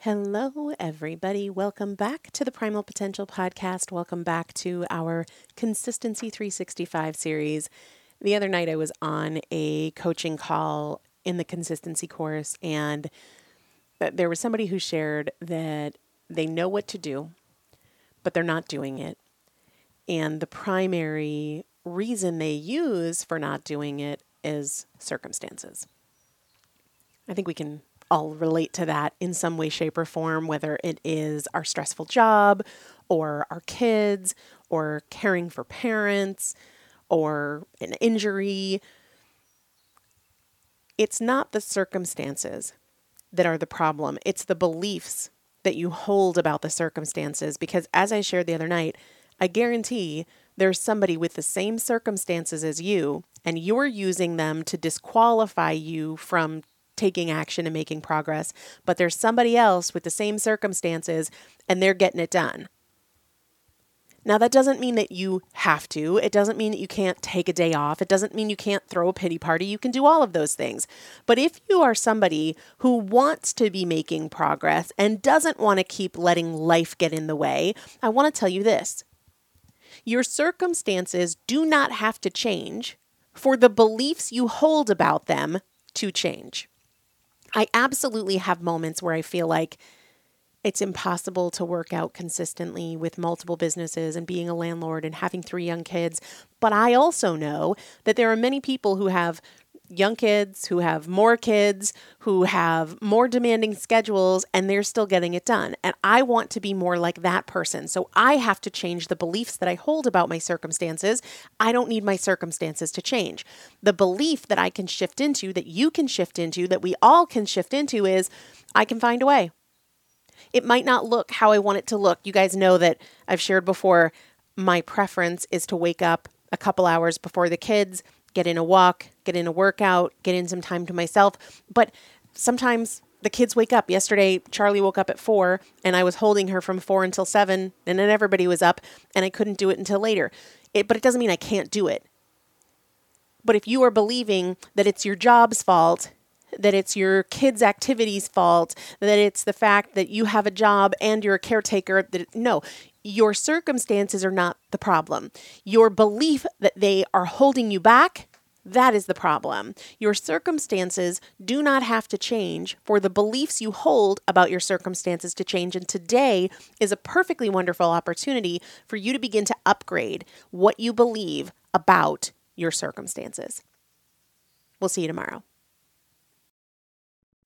Hello, everybody. Welcome back to the Primal Potential Podcast. Welcome back to our Consistency 365 series. The other night, I was on a coaching call in the consistency course, and there was somebody who shared that they know what to do, but they're not doing it. And the primary reason they use for not doing it is circumstances. I think we can all relate to that in some way, shape, or form, whether it is our stressful job or our kids or caring for parents or an injury. It's not the circumstances that are the problem, it's the beliefs that you hold about the circumstances. Because as I shared the other night, I guarantee there's somebody with the same circumstances as you, and you're using them to disqualify you from taking action and making progress. But there's somebody else with the same circumstances, and they're getting it done. Now, that doesn't mean that you have to. It doesn't mean that you can't take a day off. It doesn't mean you can't throw a pity party. You can do all of those things. But if you are somebody who wants to be making progress and doesn't want to keep letting life get in the way, I want to tell you this your circumstances do not have to change for the beliefs you hold about them to change. I absolutely have moments where I feel like it's impossible to work out consistently with multiple businesses and being a landlord and having three young kids. But I also know that there are many people who have young kids, who have more kids, who have more demanding schedules, and they're still getting it done. And I want to be more like that person. So I have to change the beliefs that I hold about my circumstances. I don't need my circumstances to change. The belief that I can shift into, that you can shift into, that we all can shift into is I can find a way. It might not look how I want it to look. You guys know that I've shared before my preference is to wake up a couple hours before the kids, get in a walk, get in a workout, get in some time to myself. But sometimes the kids wake up. Yesterday, Charlie woke up at four, and I was holding her from four until seven, and then everybody was up, and I couldn't do it until later. It, but it doesn't mean I can't do it. But if you are believing that it's your job's fault that it's your kids' activities' fault, that it's the fact that you have a job and you're a caretaker. That no, your circumstances are not the problem. Your belief that they are holding you back. That is the problem. Your circumstances do not have to change for the beliefs you hold about your circumstances to change. And today is a perfectly wonderful opportunity for you to begin to upgrade what you believe about your circumstances. We'll see you tomorrow.